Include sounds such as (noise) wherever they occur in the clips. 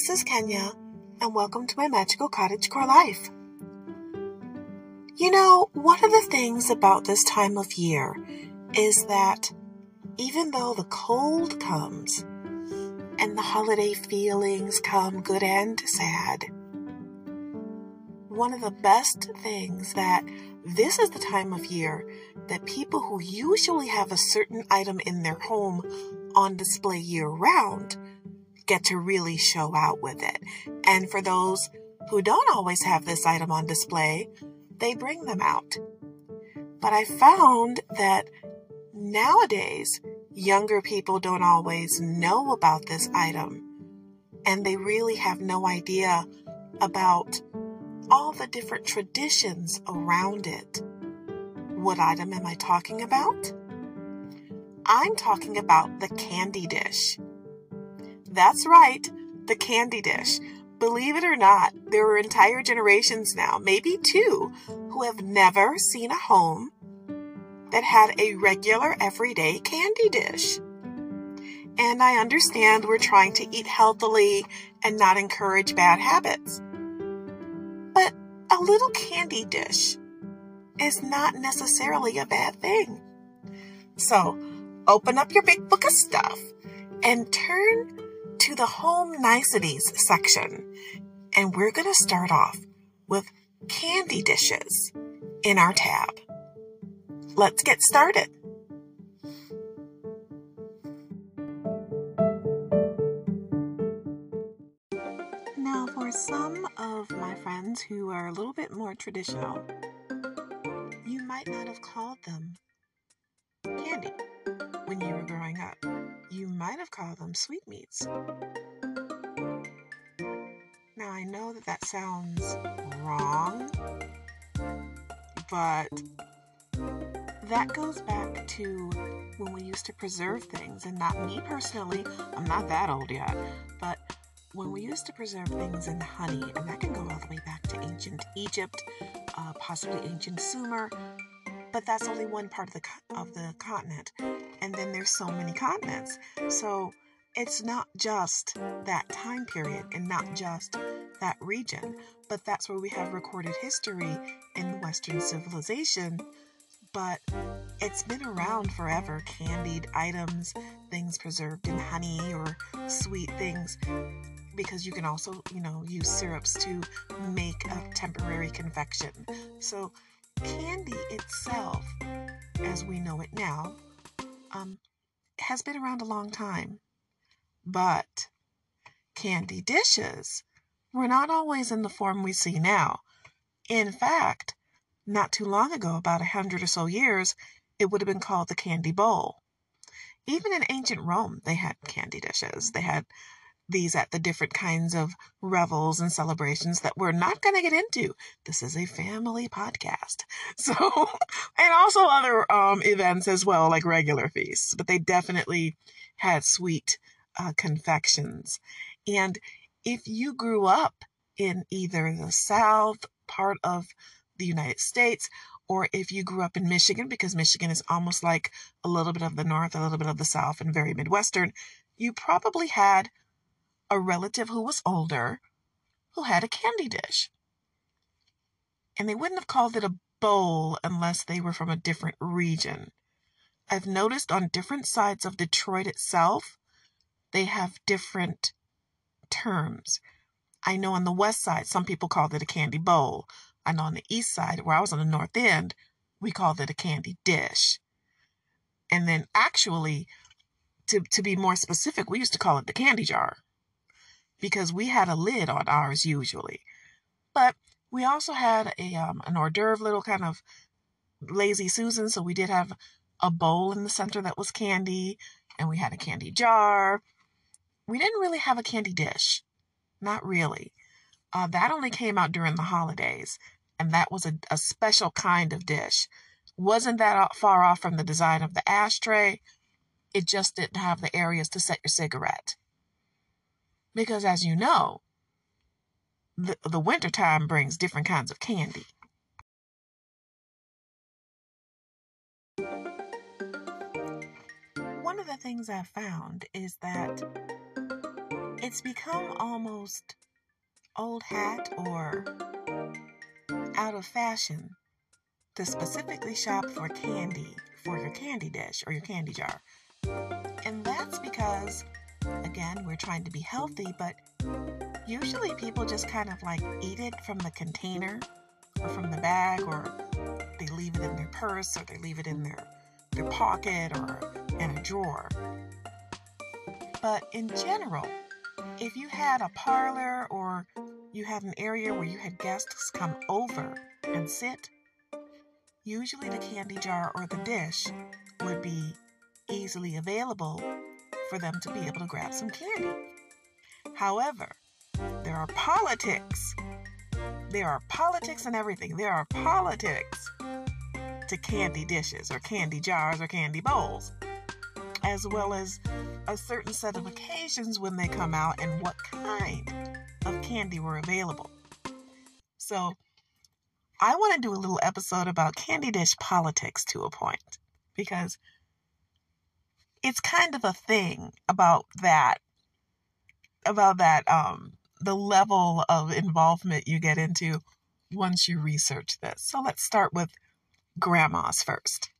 this is Kenya, and welcome to my magical cottage core life. You know, one of the things about this time of year is that even though the cold comes and the holiday feelings come good and sad, one of the best things that this is the time of year that people who usually have a certain item in their home on display year round get to really show out with it. And for those who don't always have this item on display, they bring them out. But I found that nowadays, younger people don't always know about this item, and they really have no idea about all the different traditions around it. What item am I talking about? I'm talking about the candy dish. That's right, the candy dish. Believe it or not, there are entire generations now, maybe two, who have never seen a home that had a regular everyday candy dish. And I understand we're trying to eat healthily and not encourage bad habits. But a little candy dish is not necessarily a bad thing. So open up your big book of stuff and turn to the home niceties section. And we're going to start off with candy dishes in our tab. Let's get started. Now, for some of my friends who are a little bit more traditional, you might not have called them candy when you were growing up you might have called them sweetmeats. Now, I know that that sounds wrong, but that goes back to when we used to preserve things, and not me personally, I'm not that old yet, but when we used to preserve things in honey, and that can go all the way back to ancient Egypt, uh, possibly ancient Sumer, but that's only one part of the of the continent and then there's so many continents. So it's not just that time period and not just that region but that's where we have recorded history in western civilization. But it's been around forever candied items things preserved in honey or sweet things because you can also you know use syrups to make a temporary confection. So candy itself, as we know it now, um, has been around a long time. But candy dishes were not always in the form we see now. In fact, not too long ago, about a hundred or so years, it would have been called the candy bowl. Even in ancient Rome, they had candy dishes. They had these at the different kinds of revels and celebrations that we're not going to get into. This is a family podcast. (laughs) So, and also other um, events as well, like regular feasts, but they definitely had sweet uh, confections. And if you grew up in either the South part of the United States, or if you grew up in Michigan, because Michigan is almost like a little bit of the North, a little bit of the South, and very Midwestern, you probably had a relative who was older who had a candy dish. And they wouldn't have called it a bowl unless they were from a different region. I've noticed on different sides of Detroit itself, they have different terms. I know on the west side, some people called it a candy bowl. I know on the east side, where I was on the north end, we called it a candy dish. And then actually, to, to be more specific, we used to call it the candy jar because we had a lid on ours usually. But we also had a um, an hors d'oeuvre little kind of lazy Susan, so we did have a bowl in the center that was candy, and we had a candy jar. We didn't really have a candy dish, not really. Uh, that only came out during the holidays, and that was a, a special kind of dish. Wasn't that far off from the design of the ashtray. It just didn't have the areas to set your cigarette. Because as you know, the, the wintertime brings different kinds of candy. One of the things I've found is that it's become almost old hat or out of fashion to specifically shop for candy for your candy dish or your candy jar. And that's because, again, we're trying to be healthy, but usually people just kind of like eat it from the container or from the bag, or they leave it in their purse, or they leave it in their, their pocket or in a drawer. But in general, if you had a parlor or you had an area where you had guests come over and sit, usually the candy jar or the dish would be easily available for them to be able to grab some candy. However, there are politics. There are politics and everything. There are politics to candy dishes or candy jars or candy bowls, as well as a certain set of occasions when they come out and what kind of candy were available. So, I want to do a little episode about candy dish politics to a point because it's kind of a thing about that about that um the level of involvement you get into once you research this. So let's start with grandmas first.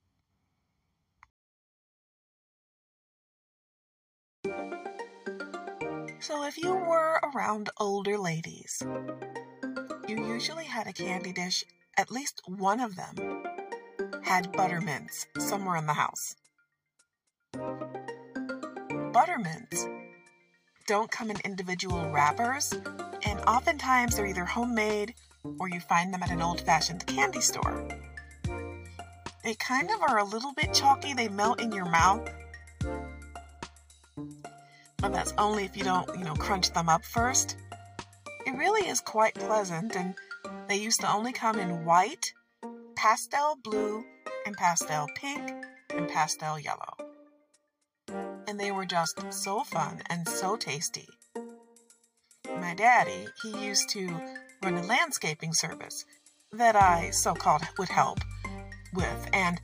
So, if you were around older ladies, you usually had a candy dish, at least one of them had buttermints somewhere in the house. Buttermints don't come in individual wrappers, and oftentimes they're either homemade or you find them at an old fashioned candy store. They kind of are a little bit chalky, they melt in your mouth, but that's only if you don't, you know, crunch them up first. It really is quite pleasant, and they used to only come in white, pastel blue, and pastel pink, and pastel yellow. And they were just so fun and so tasty. My daddy, he used to run a landscaping service that I so called would help with, and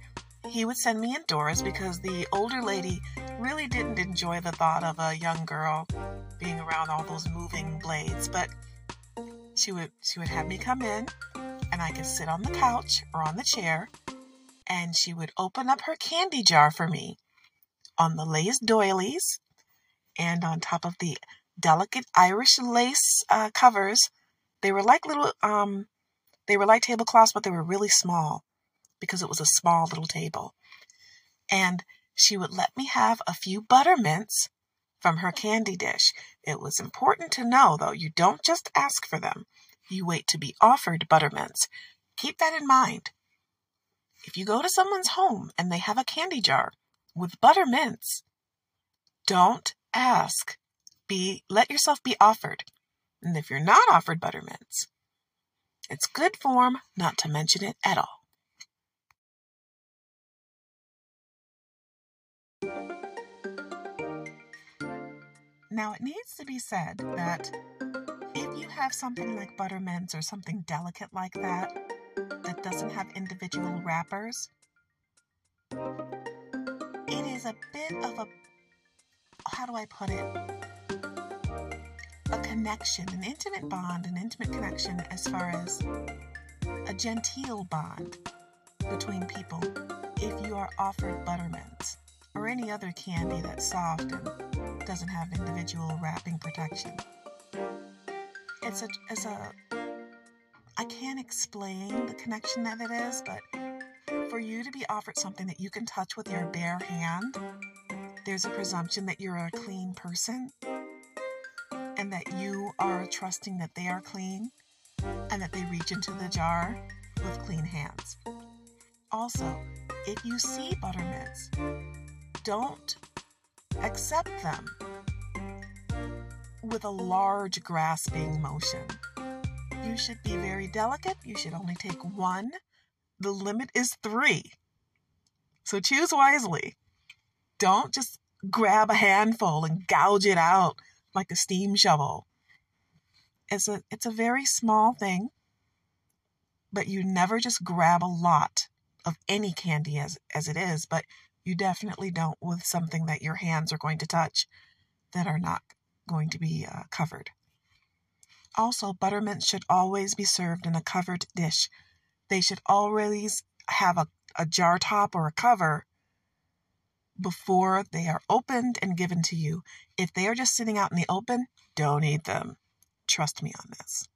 he would send me indoors because the older lady really didn't enjoy the thought of a young girl being around all those moving blades, but she would she would have me come in and I could sit on the couch or on the chair and she would open up her candy jar for me on the lace doilies and on top of the delicate Irish lace uh, covers. They were like little um they were like tablecloths but they were really small because it was a small little table. And she would let me have a few buttermints from her candy dish. It was important to know, though, you don't just ask for them, you wait to be offered buttermints. Keep that in mind. If you go to someone's home and they have a candy jar with butter mints. don't ask. Be let yourself be offered. And if you're not offered butter mints, it's good form not to mention it at all. Now, it needs to be said that if you have something like buttermints or something delicate like that, that doesn't have individual wrappers, it is a bit of a, how do I put it? A connection, an intimate bond, an intimate connection as far as a genteel bond between people if you are offered buttermints or any other candy that's soft and doesn't have individual wrapping protection. It's a, it's a, I can't explain the connection that it is, but for you to be offered something that you can touch with your bare hand, there's a presumption that you're a clean person and that you are trusting that they are clean and that they reach into the jar with clean hands. Also, if you see buttermints, don't accept them with a large grasping motion. You should be very delicate. You should only take one. The limit is three. So choose wisely. Don't just grab a handful and gouge it out like a steam shovel. It's a it's a very small thing, but you never just grab a lot of any candy as as it is, but you definitely don't with something that your hands are going to touch that are not going to be uh, covered. Also, buttermints should always be served in a covered dish. They should always have a, a jar top or a cover before they are opened and given to you. If they are just sitting out in the open, don't eat them. Trust me on this.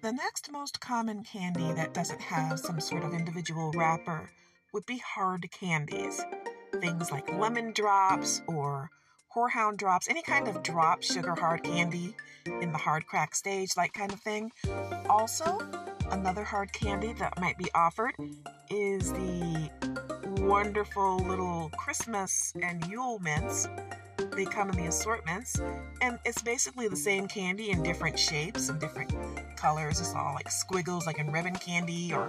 The next most common candy that doesn't have some sort of individual wrapper would be hard candies. Things like lemon drops or horehound drops, any kind of drop sugar hard candy in the hard crack stage, like kind of thing. Also, another hard candy that might be offered is the wonderful little Christmas and Yule mints. They come in the assortments, and it's basically the same candy in different shapes and different colors. It's all like squiggles, like in ribbon candy, or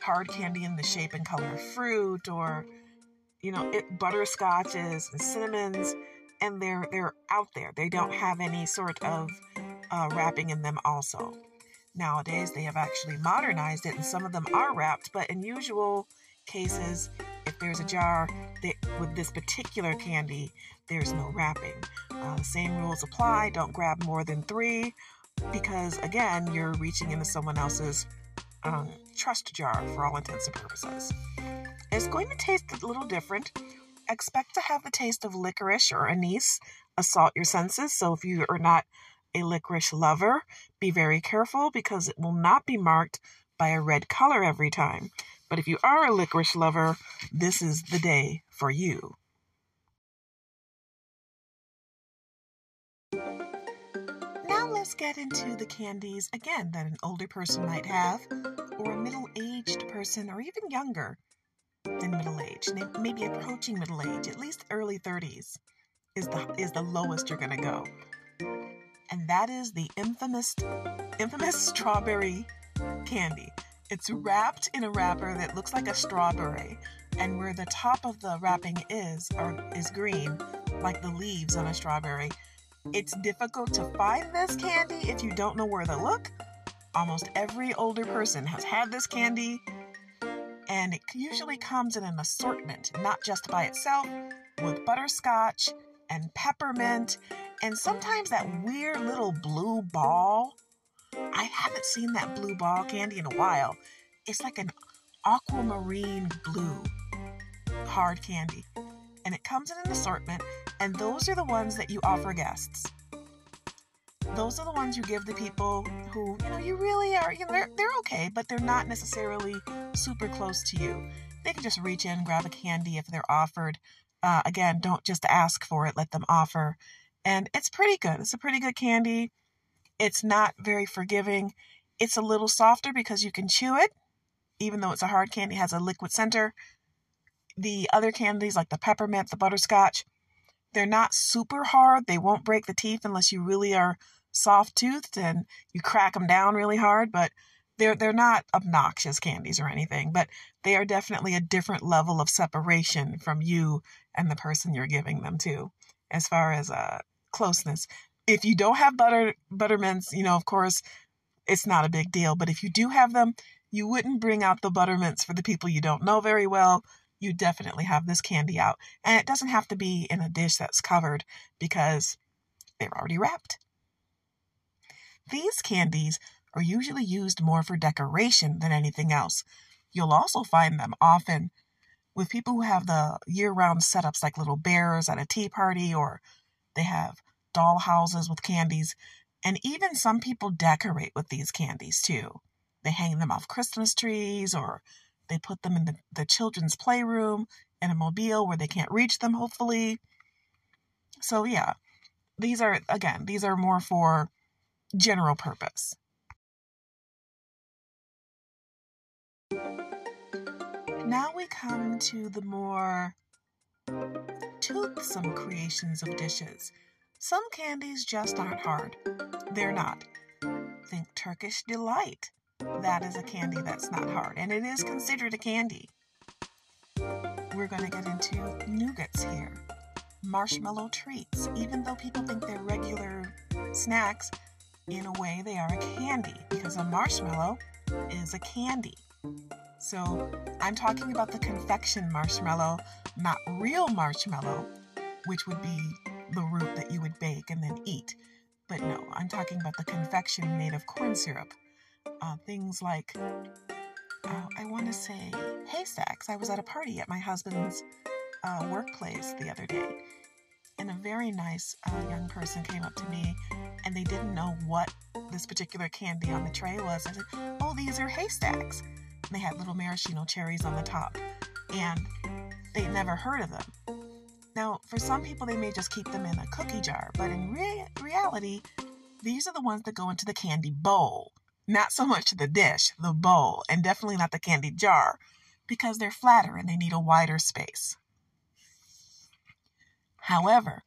hard candy in the shape and color of fruit, or you know, it, butterscotches and cinnamons and they're they're out there. They don't have any sort of uh, wrapping in them. Also, nowadays they have actually modernized it, and some of them are wrapped. But in usual cases, if there's a jar that, with this particular candy, there's no wrapping. Uh, same rules apply. Don't grab more than three, because again, you're reaching into someone else's um, trust jar for all intents and purposes. It's going to taste a little different expect to have the taste of licorice or anise assault your senses. So if you are not a licorice lover, be very careful because it will not be marked by a red color every time. But if you are a licorice lover, this is the day for you. Now let's get into the candies again that an older person might have, or a middle aged person, or even younger than middle age, maybe approaching middle age, at least early 30s is the is the lowest you're going to go. And that is the infamous infamous (laughs) strawberry candy. It's wrapped in a wrapper that looks like a strawberry, and where the top of the wrapping is or is green, like the leaves on a strawberry. It's difficult to find this candy if you don't know where to look. Almost every older person has had this candy and it usually comes in an assortment, not just by itself, with butterscotch and peppermint, and sometimes that weird little blue ball. I haven't seen that blue ball candy in a while. It's like an aquamarine blue hard candy, and it comes in an assortment, and those are the ones that you offer guests those are the ones you give to people who, you know, you really are, you know, they're, they're okay, but they're not necessarily super close to you. They can just reach in, grab a candy if they're offered. Uh, again, don't just ask for it, let them offer. And it's pretty good. It's a pretty good candy. It's not very forgiving. It's a little softer because you can chew it, even though it's a hard candy, has a liquid center. The other candies, like the peppermint, the butterscotch, they're not super hard. They won't break the teeth unless you really are soft toothed and you crack them down really hard, but they're they're not obnoxious candies or anything, but they are definitely a different level of separation from you and the person you're giving them to as far as uh closeness. If you don't have butter buttermints, you know, of course, it's not a big deal, but if you do have them, you wouldn't bring out the buttermints for the people you don't know very well. You definitely have this candy out. And it doesn't have to be in a dish that's covered because they're already wrapped. These candies are usually used more for decoration than anything else. You'll also find them often with people who have the year round setups like little bears at a tea party, or they have doll houses with candies. And even some people decorate with these candies too. They hang them off Christmas trees, or they put them in the, the children's playroom in a mobile where they can't reach them, hopefully. So, yeah, these are, again, these are more for general purpose. Now we come to the more toothsome creations of dishes. Some candies just aren't hard. They're not. Think Turkish Delight. That is a candy that's not hard, and it is considered a candy. We're going to get into nougats here. Marshmallow treats. Even though people think they're regular snacks, in a way, they are a candy because a marshmallow is a candy. So I'm talking about the confection marshmallow, not real marshmallow, which would be the root that you would bake and then eat. But no, I'm talking about the confection made of corn syrup. Uh, things like, uh, I want to say haystacks. I was at a party at my husband's uh, workplace the other day, and a very nice uh, young person came up to me and they didn't know what this particular candy on the tray was. I said, Oh, these are haystacks. And they had little maraschino cherries on the top, and they'd never heard of them. Now, for some people, they may just keep them in a cookie jar, but in re- reality, these are the ones that go into the candy bowl. Not so much the dish, the bowl, and definitely not the candy jar, because they're flatter and they need a wider space. However,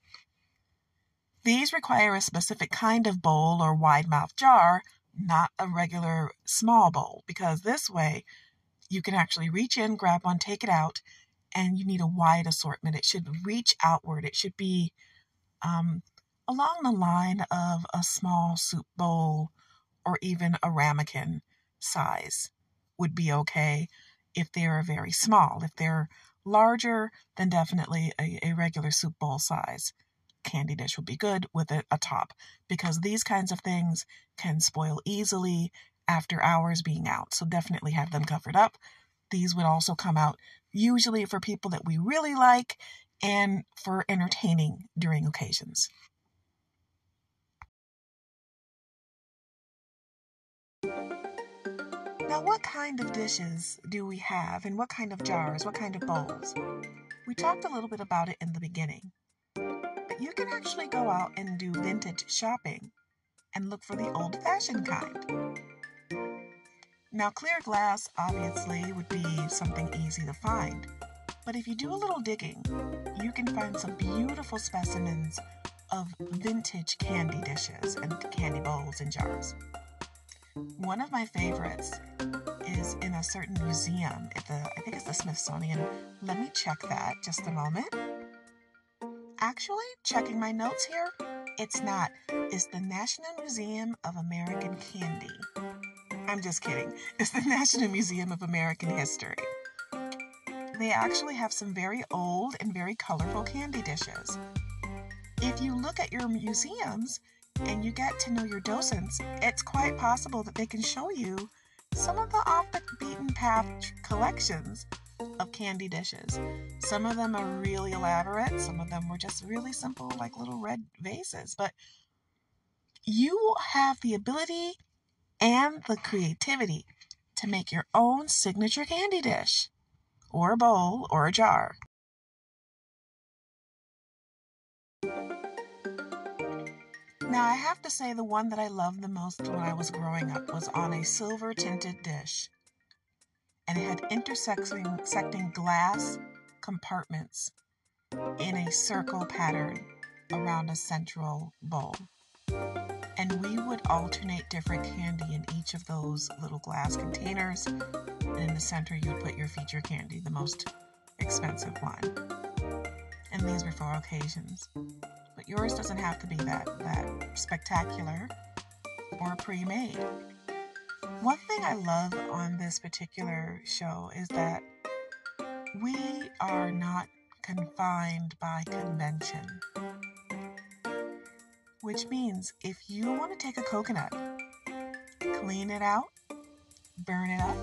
these require a specific kind of bowl or wide mouth jar, not a regular small bowl, because this way you can actually reach in, grab one, take it out, and you need a wide assortment. It should reach outward. It should be um, along the line of a small soup bowl or even a ramekin size would be okay if they are very small. If they're larger, than definitely a, a regular soup bowl size candy dish would be good with a, a top because these kinds of things can spoil easily after hours being out. So definitely have them covered up. These would also come out usually for people that we really like and for entertaining during occasions. Now, what kind of dishes do we have, and what kind of jars, what kind of bowls? We talked a little bit about it in the beginning, but you can actually go out and do vintage shopping and look for the old fashioned kind. Now, clear glass obviously would be something easy to find, but if you do a little digging, you can find some beautiful specimens of vintage candy dishes and candy bowls and jars. One of my favorites is in a certain museum at the I think it's the Smithsonian. Let me check that just a moment. Actually, checking my notes here, it's not. It's the National Museum of American Candy. I'm just kidding. (laughs) It's the National Museum of American History. They actually have some very old and very colorful candy dishes. If you look at your museums, and you get to know your docents, it's quite possible that they can show you some of the off the beaten path collections of candy dishes. Some of them are really elaborate, some of them were just really simple, like little red vases. But you have the ability and the creativity to make your own signature candy dish, or a bowl, or a jar. Now, I have to say, the one that I loved the most when I was growing up was on a silver tinted dish. And it had intersecting glass compartments in a circle pattern around a central bowl. And we would alternate different candy in each of those little glass containers. And in the center, you would put your feature candy, the most expensive one. And these were for occasions but yours doesn't have to be that that spectacular or pre-made. One thing I love on this particular show is that we are not confined by convention. Which means if you want to take a coconut, clean it out, burn it up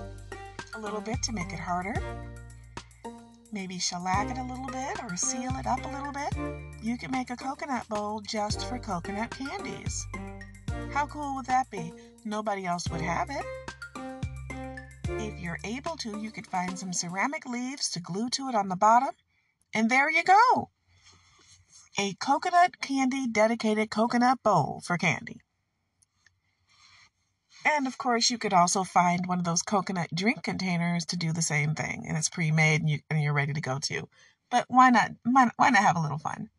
a little bit to make it harder, maybe shellac it a little bit or seal it up a little bit, you can make a coconut bowl just for coconut candies. How cool would that be? Nobody else would have it. If you're able to, you could find some ceramic leaves to glue to it on the bottom, and there you go. A coconut candy dedicated coconut bowl for candy. And of course, you could also find one of those coconut drink containers to do the same thing, and it's pre-made and, you, and you're ready to go too. But why not? Why, why not have a little fun?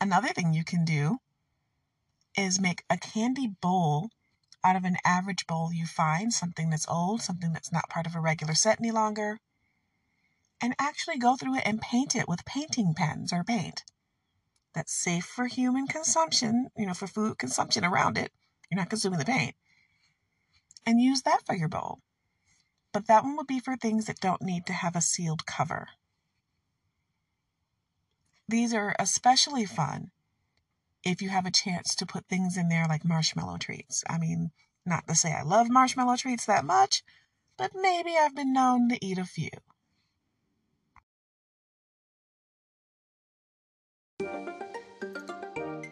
Another thing you can do is make a candy bowl out of an average bowl you find, something that's old, something that's not part of a regular set any longer, and actually go through it and paint it with painting pens or paint. That's safe for human consumption, you know, for food consumption around it you're not consuming the paint. And use that for your bowl. but that one would be for things that don't need to have a sealed cover. These are especially fun if you have a chance to put things in there like marshmallow treats. I mean, not to say I love marshmallow treats that much, but maybe I've been known to eat a few.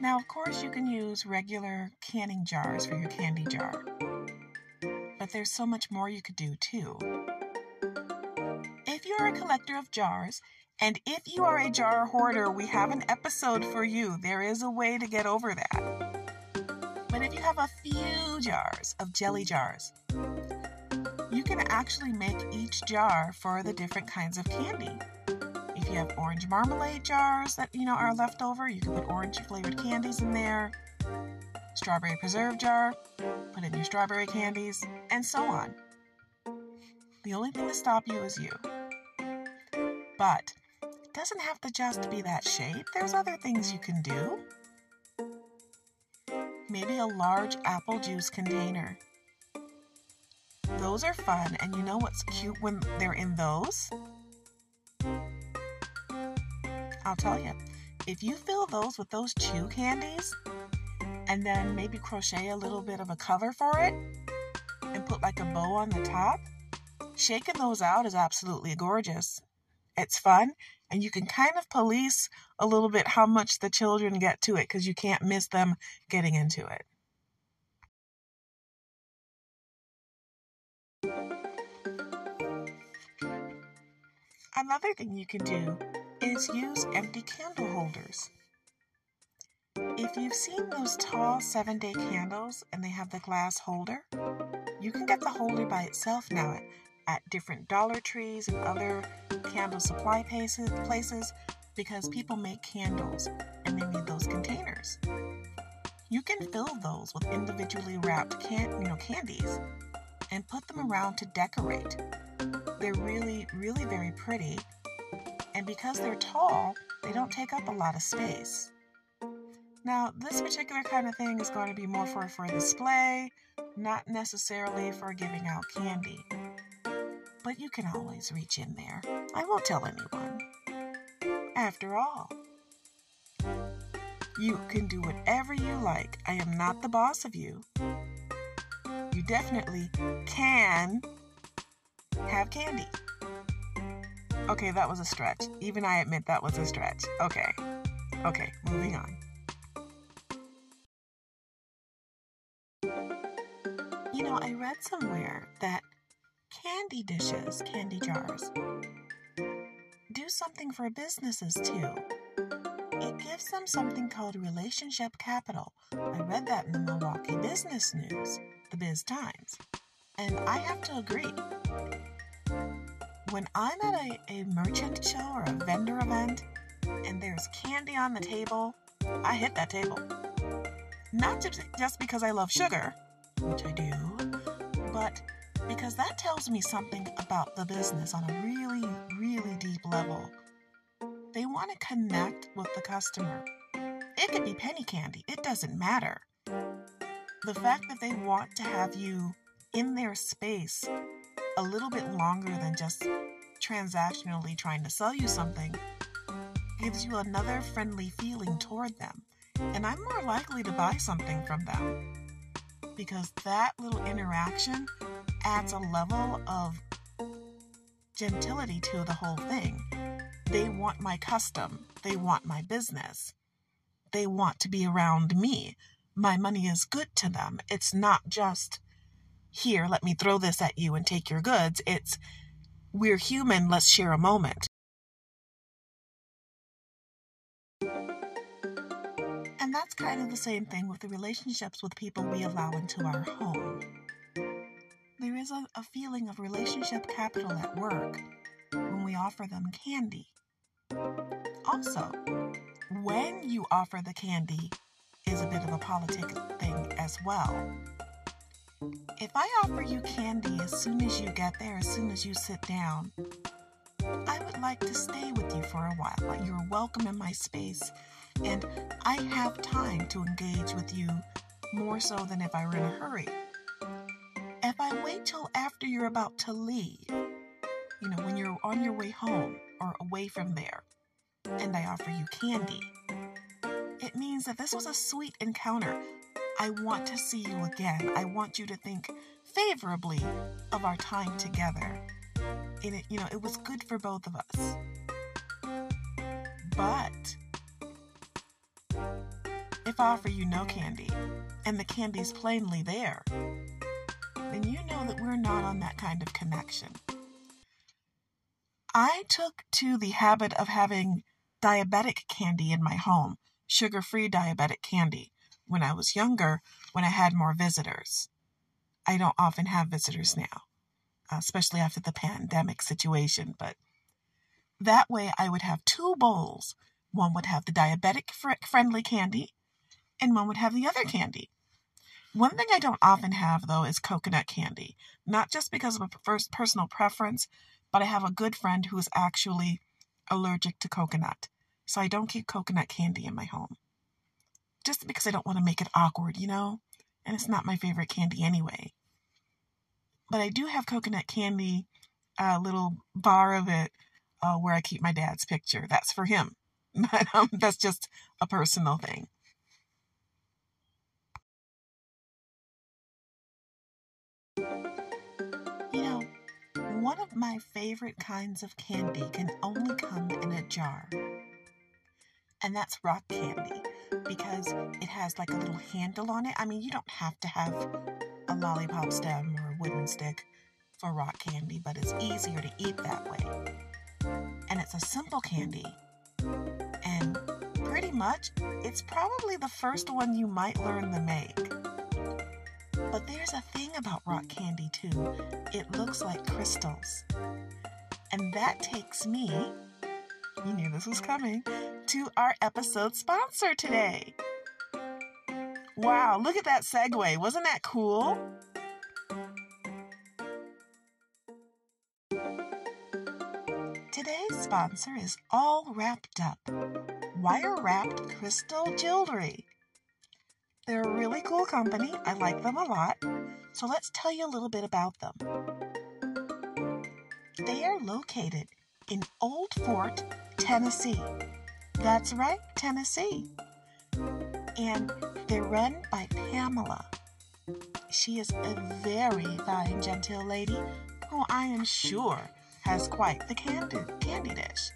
Now, of course, you can use regular canning jars for your candy jar, but there's so much more you could do too. If you're a collector of jars, and if you are a jar hoarder, we have an episode for you. There is a way to get over that. But if you have a few jars of jelly jars, you can actually make each jar for the different kinds of candy. If you have orange marmalade jars that you know are left over, you can put orange flavored candies in there. Strawberry preserve jar, put in your strawberry candies, and so on. The only thing to stop you is you. But it doesn't have to just be that shape. There's other things you can do. Maybe a large apple juice container. Those are fun, and you know what's cute when they're in those? I'll tell you, if you fill those with those chew candies and then maybe crochet a little bit of a cover for it and put like a bow on the top, shaking those out is absolutely gorgeous. It's fun and you can kind of police a little bit how much the children get to it because you can't miss them getting into it. Another thing you can do is use empty candle holders. If you've seen those tall seven day candles and they have the glass holder, you can get the holder by itself now at, different Dollar Trees and other candle supply places, places because people make candles and they need those containers. You can fill those with individually wrapped can, you know, candies and put them around to decorate. They're really, really very pretty and because they're tall, they don't take up a lot of space. Now, this particular kind of thing is going to be more for, for display, not necessarily for giving out candy. But you can always reach in there. I won't tell anyone. After all, you can do whatever you like. I am not the boss of you. You definitely can have candy. Okay, that was a stretch. Even I admit that was a stretch. Okay. Okay, moving on. You know, I read somewhere that candy dishes, candy jars, do something for businesses too. It gives them something called relationship capital. I read that in the Milwaukee Business News, the Biz Times. And I have to agree when I'm at a, a merchant show or a vendor event and there's candy on the table, I hit that table. Not just, just because I love sugar, which I do, but because that tells me something about the business on a really, really deep level. They want to connect with the customer. It could be penny candy, it doesn't matter. The fact that they want to have you in their space a little bit longer than just transactionally trying to sell you something gives you another friendly feeling toward them. And I'm more likely to buy something from them because that little interaction adds a level of gentility to the whole thing. They want my custom, they want my business, they want to be around me. My money is good to them. It's not just here, let me throw this at you and take your goods. It's, we're human, let's share a moment. And that's kind of the same thing with the relationships with people we allow into our home. There is a, a feeling of relationship capital at work when we offer them candy. Also, when you offer the candy is a bit of a politic thing as well. If I offer you candy as soon as you get there, as soon as you sit down, I would like to stay with you for a while. You're welcome in my space, and I have time to engage with you more so than if I were in a hurry. If I wait till after you're about to leave, you know, when you're on your way home or away from there, and I offer you candy. It means that this was a sweet encounter. I want to see you again. I want you to think favorably of our time together. And it, you know, it was good for both of us. But if I offer you no candy and the candy's plainly there, then you know that we're not on that kind of connection. I took to the habit of having diabetic candy in my home, sugar free diabetic candy, when I was younger, when I had more visitors. I don't often have visitors now, uh, especially after the pandemic situation, but that way I would have two bowls. One would have the diabetic friendly candy, and one would have the other candy. One thing I don't often have, though, is coconut candy. Not just because of a first personal preference, but I have a good friend who is actually allergic to coconut. So I don't keep coconut candy in my home. Just because I don't want to make it awkward, you know? And it's not my favorite candy anyway. But I do have coconut candy, a little bar of it uh, where I keep my dad's picture. That's for him. (laughs) But um, that's just a personal thing. You know, one of my favorite kinds of candy can only come in a jar. And that's rock candy because it has like a little handle on it. I mean, you don't have to have a lollipop stem or a wooden stick for rock candy, but it's easier to eat that way. And it's a simple candy. And pretty much, it's probably the first one you might learn to make. But there's a thing about rock candy too. It looks like crystals. And that takes me, you knew this was coming, to our episode sponsor today. Wow, look at that segue. Wasn't that cool? Today's sponsor is All Wrapped Up wire wrapped crystal jewelry. They're a really cool company. I like them a lot. So let's tell you a little bit about them. They are located in Old Fort, Tennessee. That's right, Tennessee. And they're run by Pamela. She is a very fine, genteel lady who I am sure has quite the candy, candy dish.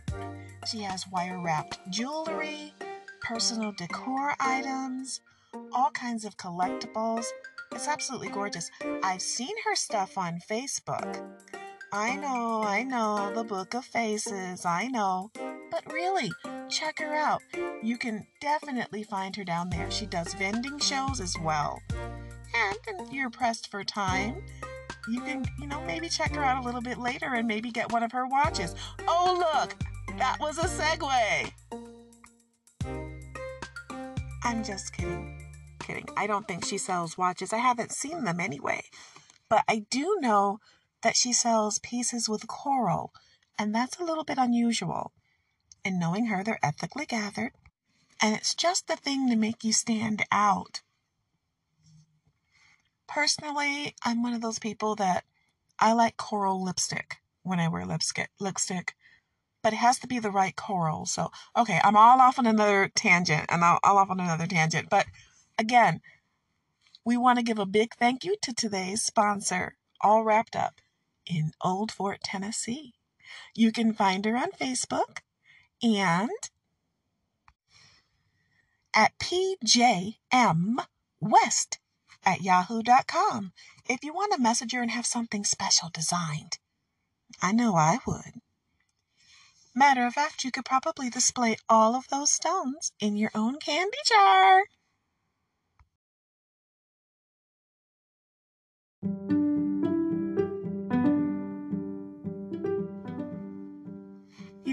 She has wire wrapped jewelry, personal decor items, all kinds of collectibles. It's absolutely gorgeous. I've seen her stuff on Facebook. I know, I know, the Book of Faces, I know. But really, check her out. You can definitely find her down there. She does vending shows as well. And if you're pressed for time, you can, you know, maybe check her out a little bit later and maybe get one of her watches. Oh, look, that was a segue. I'm just kidding. Kidding. I don't think she sells watches. I haven't seen them anyway. But I do know that she sells pieces with coral, and that's a little bit unusual. Knowing her, they're ethically gathered, and it's just the thing to make you stand out. Personally, I'm one of those people that I like coral lipstick when I wear lipstick. Lipstick, but it has to be the right coral. So, okay, I'm all off on another tangent, and I'll, all off on another tangent. But again, we want to give a big thank you to today's sponsor, all wrapped up in Old Fort, Tennessee. You can find her on Facebook and at PJM West at yahoo.com if you want a messenger and have something special designed. I know I would. Matter of fact, you could probably display all of those stones in your own candy jar.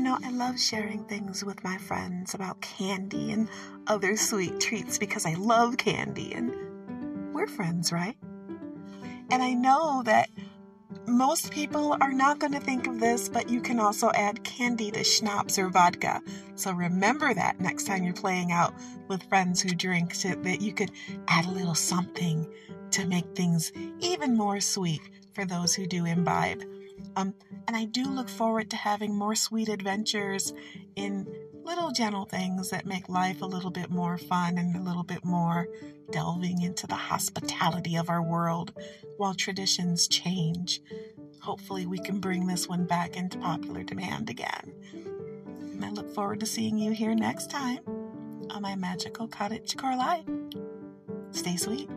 Know, I love sharing things with my friends about candy and other sweet treats because I love candy and we're friends, right? And I know that most people are not going to think of this, but you can also add candy to schnapps or vodka. So remember that next time you're playing out with friends who drink, that you could add a little something to make things even more sweet for those who do imbibe. Um, and I do look forward to having more sweet adventures in little gentle things that make life a little bit more fun and a little bit more delving into the hospitality of our world while traditions change. Hopefully, we can bring this one back into popular demand again. And I look forward to seeing you here next time on my magical cottage core life. Stay sweet.